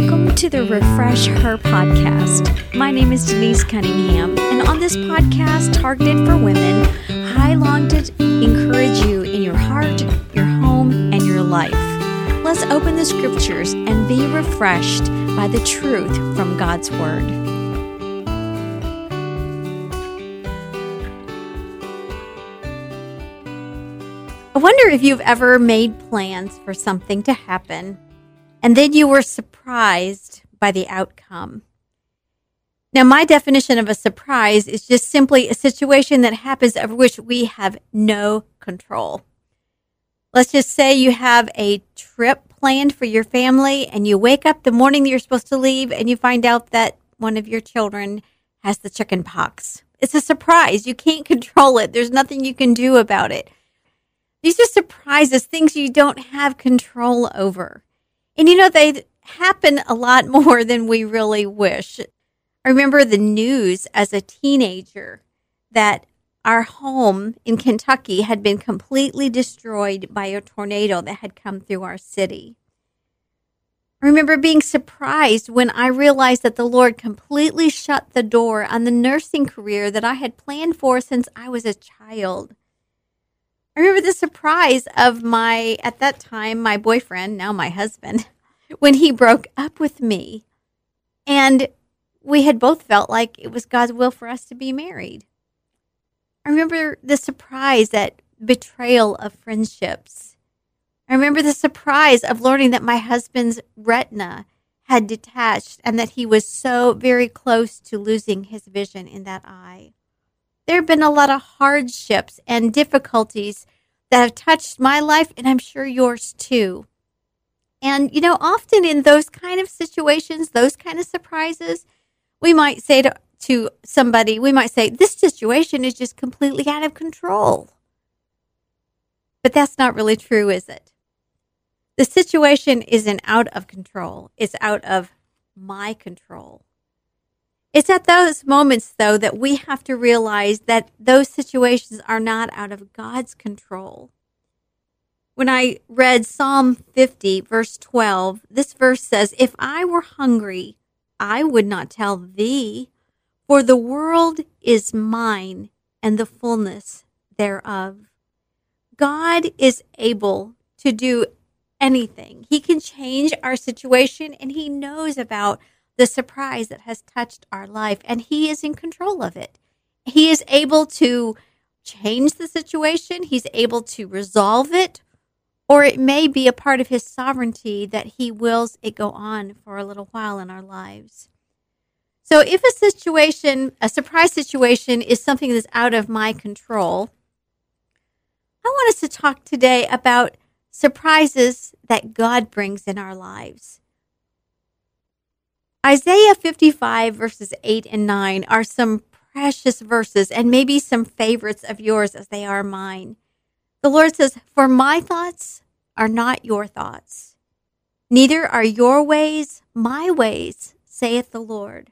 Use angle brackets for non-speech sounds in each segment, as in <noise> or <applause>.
Welcome to the Refresh Her podcast. My name is Denise Cunningham, and on this podcast, targeted for women, I long to encourage you in your heart, your home, and your life. Let's open the scriptures and be refreshed by the truth from God's Word. I wonder if you've ever made plans for something to happen and then you were surprised by the outcome. Now, my definition of a surprise is just simply a situation that happens over which we have no control. Let's just say you have a trip planned for your family and you wake up the morning that you're supposed to leave and you find out that one of your children has the chicken pox. It's a surprise. You can't <laughs> control it. There's nothing you can do about it. These are surprises, things you don't have control over. And you know, they happen a lot <laughs> more than we really wish. I remember the news as a teenager that our home in Kentucky had been completely destroyed by a tornado that had come through our city. I remember being surprised when I realized that the Lord completely shut the door on the nursing career that I had planned for since I was a child. I remember the surprise of my, at that time, my boyfriend, now my husband, <laughs> when he broke up with me. And we had both felt like it was God's will for us to be married. I remember the surprise at betrayal of friendships. I remember the surprise of learning that my husband's retina had detached and that he was so very close to losing his vision in that eye there have been a lot of hardships and difficulties that have touched my life, and I'm sure yours too. And, you know, often in those kind of situations, those kind of surprises, we might say to, to somebody, we might say, this situation is just completely out of control. But that's not really true, is it? The situation isn't out of control, it's out of my control. It's at those moments, though, that we have to realize that those situations are not out of God's control. When I read Psalm 50, verse 12, this verse says, If I were hungry, I would not tell thee, for the world is mine and the fullness thereof. God is able to do anything. He can change our situation and he knows about the surprise that has touched our life, and He is in control of it. He is able to change the situation, He's able to resolve it, or it may be a part of His sovereignty that He wills it go on for a little while in our lives. So, if a situation, a surprise situation, is something that's out of my control, I want us to talk today about surprises that God brings in our lives. Isaiah 55, verses 8 and 9 are some precious verses and maybe some favorites of yours as they are mine. The Lord says, For my thoughts are not your thoughts, neither are your ways my ways, saith the Lord.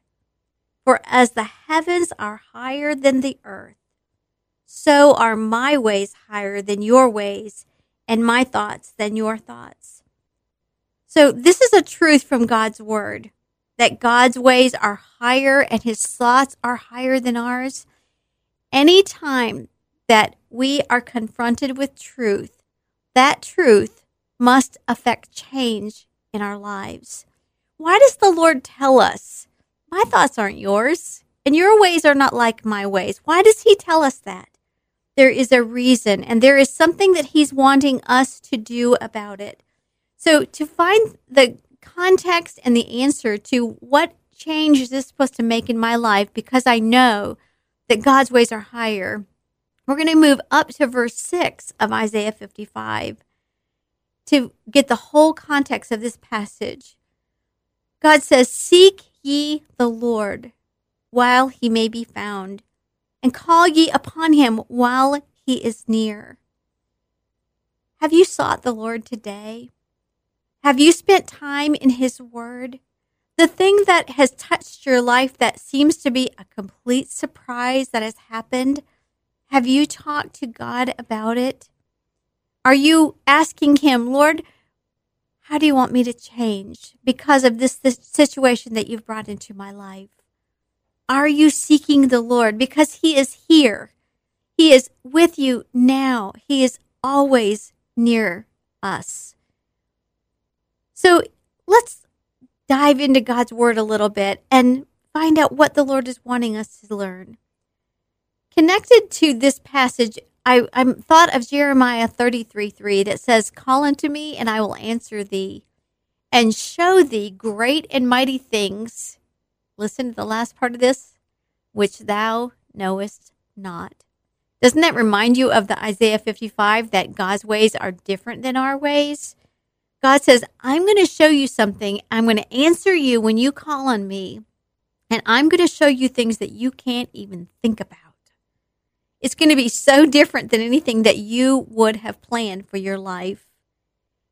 For as the heavens are higher than the earth, so are my ways higher than your ways, and my thoughts than your thoughts. So, this is a truth from God's word that God's ways are higher and his thoughts are higher than ours, anytime that we are confronted with truth, that truth must affect change in our lives. Why does the Lord tell us, My thoughts aren't yours, and your ways are not like my ways? Why does He tell us that? There is a reason, and there is something that He's wanting us to do about it. So, to find the context and the answer to what change is this supposed to make in my life because I know that God's ways are higher. We're going to move up to verse 6 of Isaiah 55 to get the whole context of this passage. God says, Seek ye the Lord while he may be found, and call ye upon him while he is near. Have you sought the Lord today? Have you spent time in His Word? The thing that has touched your life that seems to be a complete surprise that has happened, have you talked to God about it? Are you asking Him, Lord, How do you want me to change because of this, this situation that you've brought into my life? Are you seeking the Lord? Because He is here. He is with you now. He is always near us. So let's dive into God's Word a little bit and find out what the Lord is wanting us to learn. Connected to this passage, I, I thought of Jeremiah 33 3 that says, Call unto me, and I will answer thee, and show thee great and mighty things. Listen to the last part of this, which thou knowest not. Doesn't that remind you of the Isaiah 55 that God's ways are different than our ways? God says, I'm going to show you something. I'm going to answer you when you call on me, and I'm going to show you things that you can't even think about. It's going to be so different than anything that you would have planned for your life.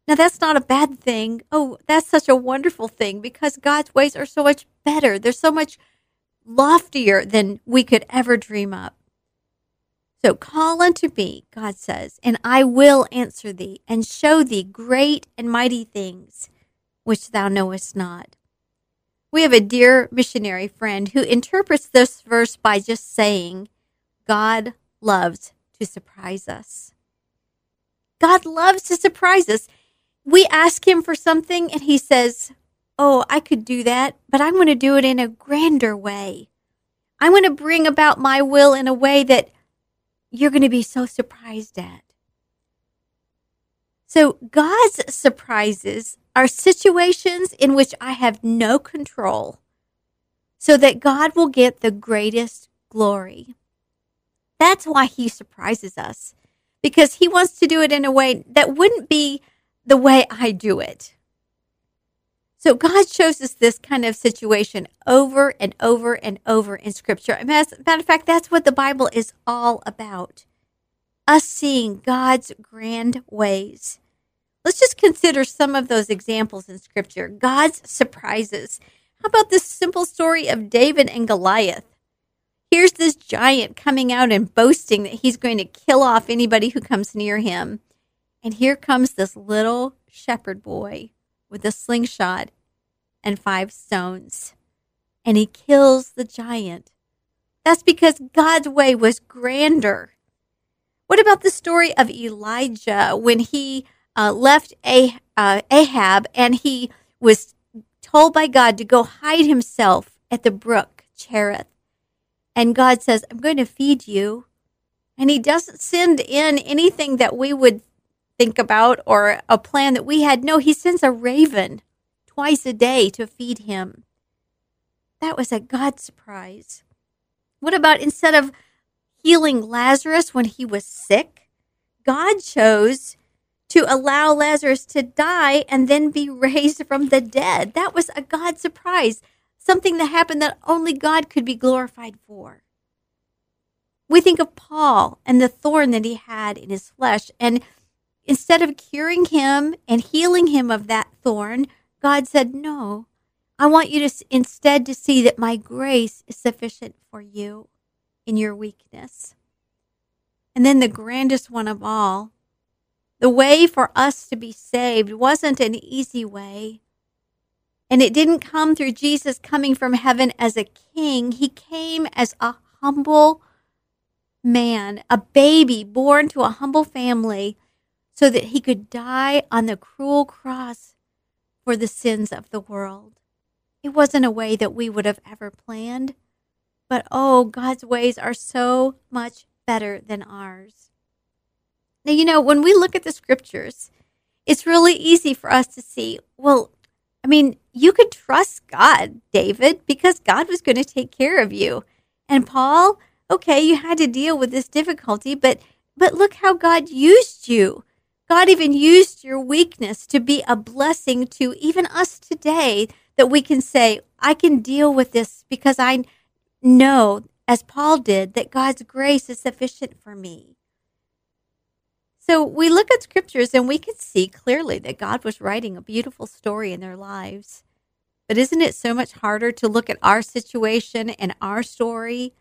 Now, that's not a bad thing. Oh, that's such a wonderful thing because God's ways are so much better. They're so much loftier than we could ever dream up. So call unto me, God says, and I will answer thee and show thee great and mighty things which thou knowest not. We have a dear missionary friend who interprets this verse by just saying, God loves to surprise us. God loves to surprise us. We ask him for something and he says, Oh, I could do that, but I'm going to do it in a grander way. I'm going to bring about my will in a way that you're going to be so surprised at. So, God's surprises are situations in which I have no control so that God will get the greatest glory. That's why He surprises us, because He wants to do it in a way that wouldn't be the way I do it. So God shows us this kind of situation over and over and over in Scripture. As a matter of fact, that's what the Bible is all about us seeing God's grand ways. Let's just consider some of those examples in Scripture God's surprises. How about this simple story of David and Goliath? Here's this giant coming out and boasting that he's going to kill off anybody who comes near him. And here comes this little shepherd boy with a slingshot and five stones. And he kills the giant. That's because God's way was grander. What about the story of Elijah when he uh, left uh, Ahab and he was told by God to go hide himself at the brook Cherith? And God says, I'm going to feed you. And he doesn't send in anything that we would think about or a plan that we had. No, he sends a raven twice a day to feed him. That was a God surprise. What about instead of healing Lazarus when he was sick, God chose to allow Lazarus to die and then be <laughs> raised from the dead? That was a God surprise, something that happened that only God could be glorified for. We think of Paul and the thorn that he had in his flesh, and instead of curing him and healing him of that thorn, God said, No, I want you to instead to see that my grace is sufficient for you in your weakness. And then the grandest one of all, the way for us to be saved wasn't an easy way. And it didn't come through Jesus coming from heaven as a king. He came as a humble man, a baby born to a humble family, so that he could die on the cruel cross for the sins of the world. It wasn't a way that we would have ever planned, but oh, God's ways are so much better than ours. Now, you know, when we look at the scriptures, it's really easy for us to see, well, I mean, you could trust God, David, because God was going to take care of you. And Paul, okay, you had to deal with this difficulty, but but look how God used you. God even used your weakness to be a blessing to even us today that we can say, I can deal with this because I know, as Paul did, that God's grace is sufficient for me. So we look at scriptures and we can see clearly that God was writing a beautiful story in their lives. But isn't it so much harder to look at our situation and our story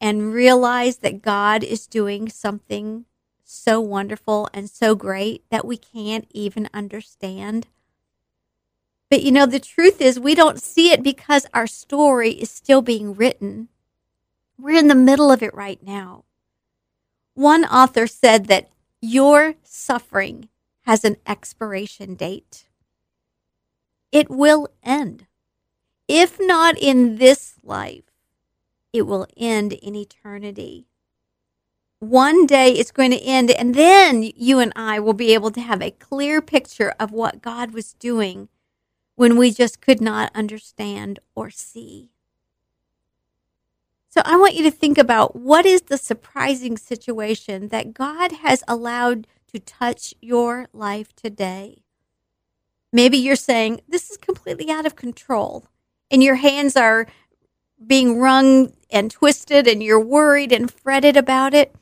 and realize that God is doing something so wonderful and so great that we can't even understand? But you know, the truth is, we don't see it because our story is still being written. We're in the middle of it right now. One author said that your suffering has an expiration date. It will end. If not in this life, it will end in eternity. One day it's going to end, and then you and I will be able to have a clear picture of what God was doing when we just could not understand or see. So I want you to think about what is the surprising situation that God has allowed to touch your life today. Maybe you're saying, This is completely out of control, and your hands are being wrung and twisted, and you're worried and fretted about it.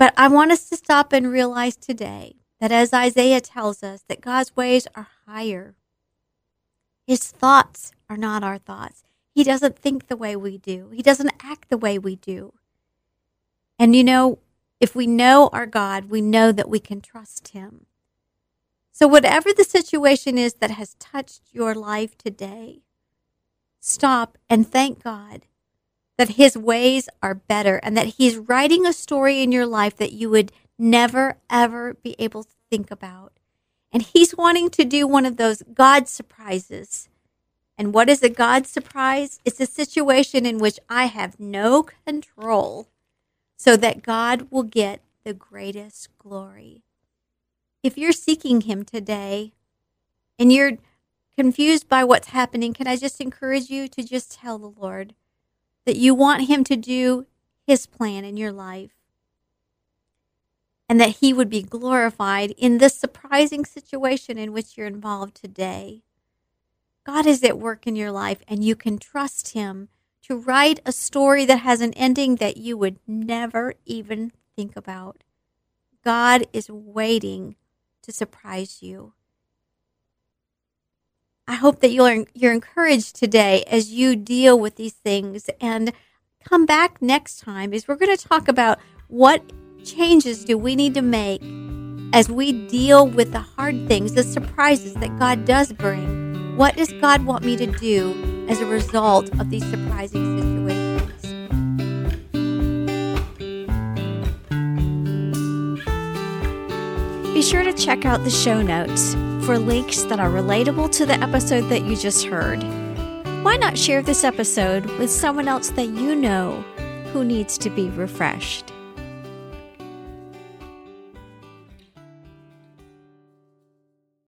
But I want us to stop and realize today that as Isaiah tells us, that God's ways are higher. His thoughts are not our thoughts. He doesn't think the way we do. He doesn't act the way we do. And you know, if we know our God, we know that we can trust him. So whatever the situation is that has touched your life today, stop and thank God that his ways are better and that he's writing a story in your life that you would never ever be able to think about. And he's wanting to do one of those God surprises. And what is a God surprise? It's a situation in which I have no control so that God will get the greatest glory. If you're seeking him today and you're confused by what's happening, can I just encourage you to just tell the Lord that you want him to do his plan in your life? and that He would be glorified in this surprising situation in which you're involved today. God is at work in your life, and you can trust Him to write a story that has an ending that you would never even think about. God is waiting to surprise you. I hope that you're, you're encouraged today as you deal with these things and come back next time as we're going to talk about what changes do we need to make as we deal with the hard things, the surprises that God does bring? What does God want me to do as a result of these surprising situations? Be sure to check out the show notes for links that are relatable to the episode that you just heard. Why not share this episode with someone else that you know who needs to be refreshed?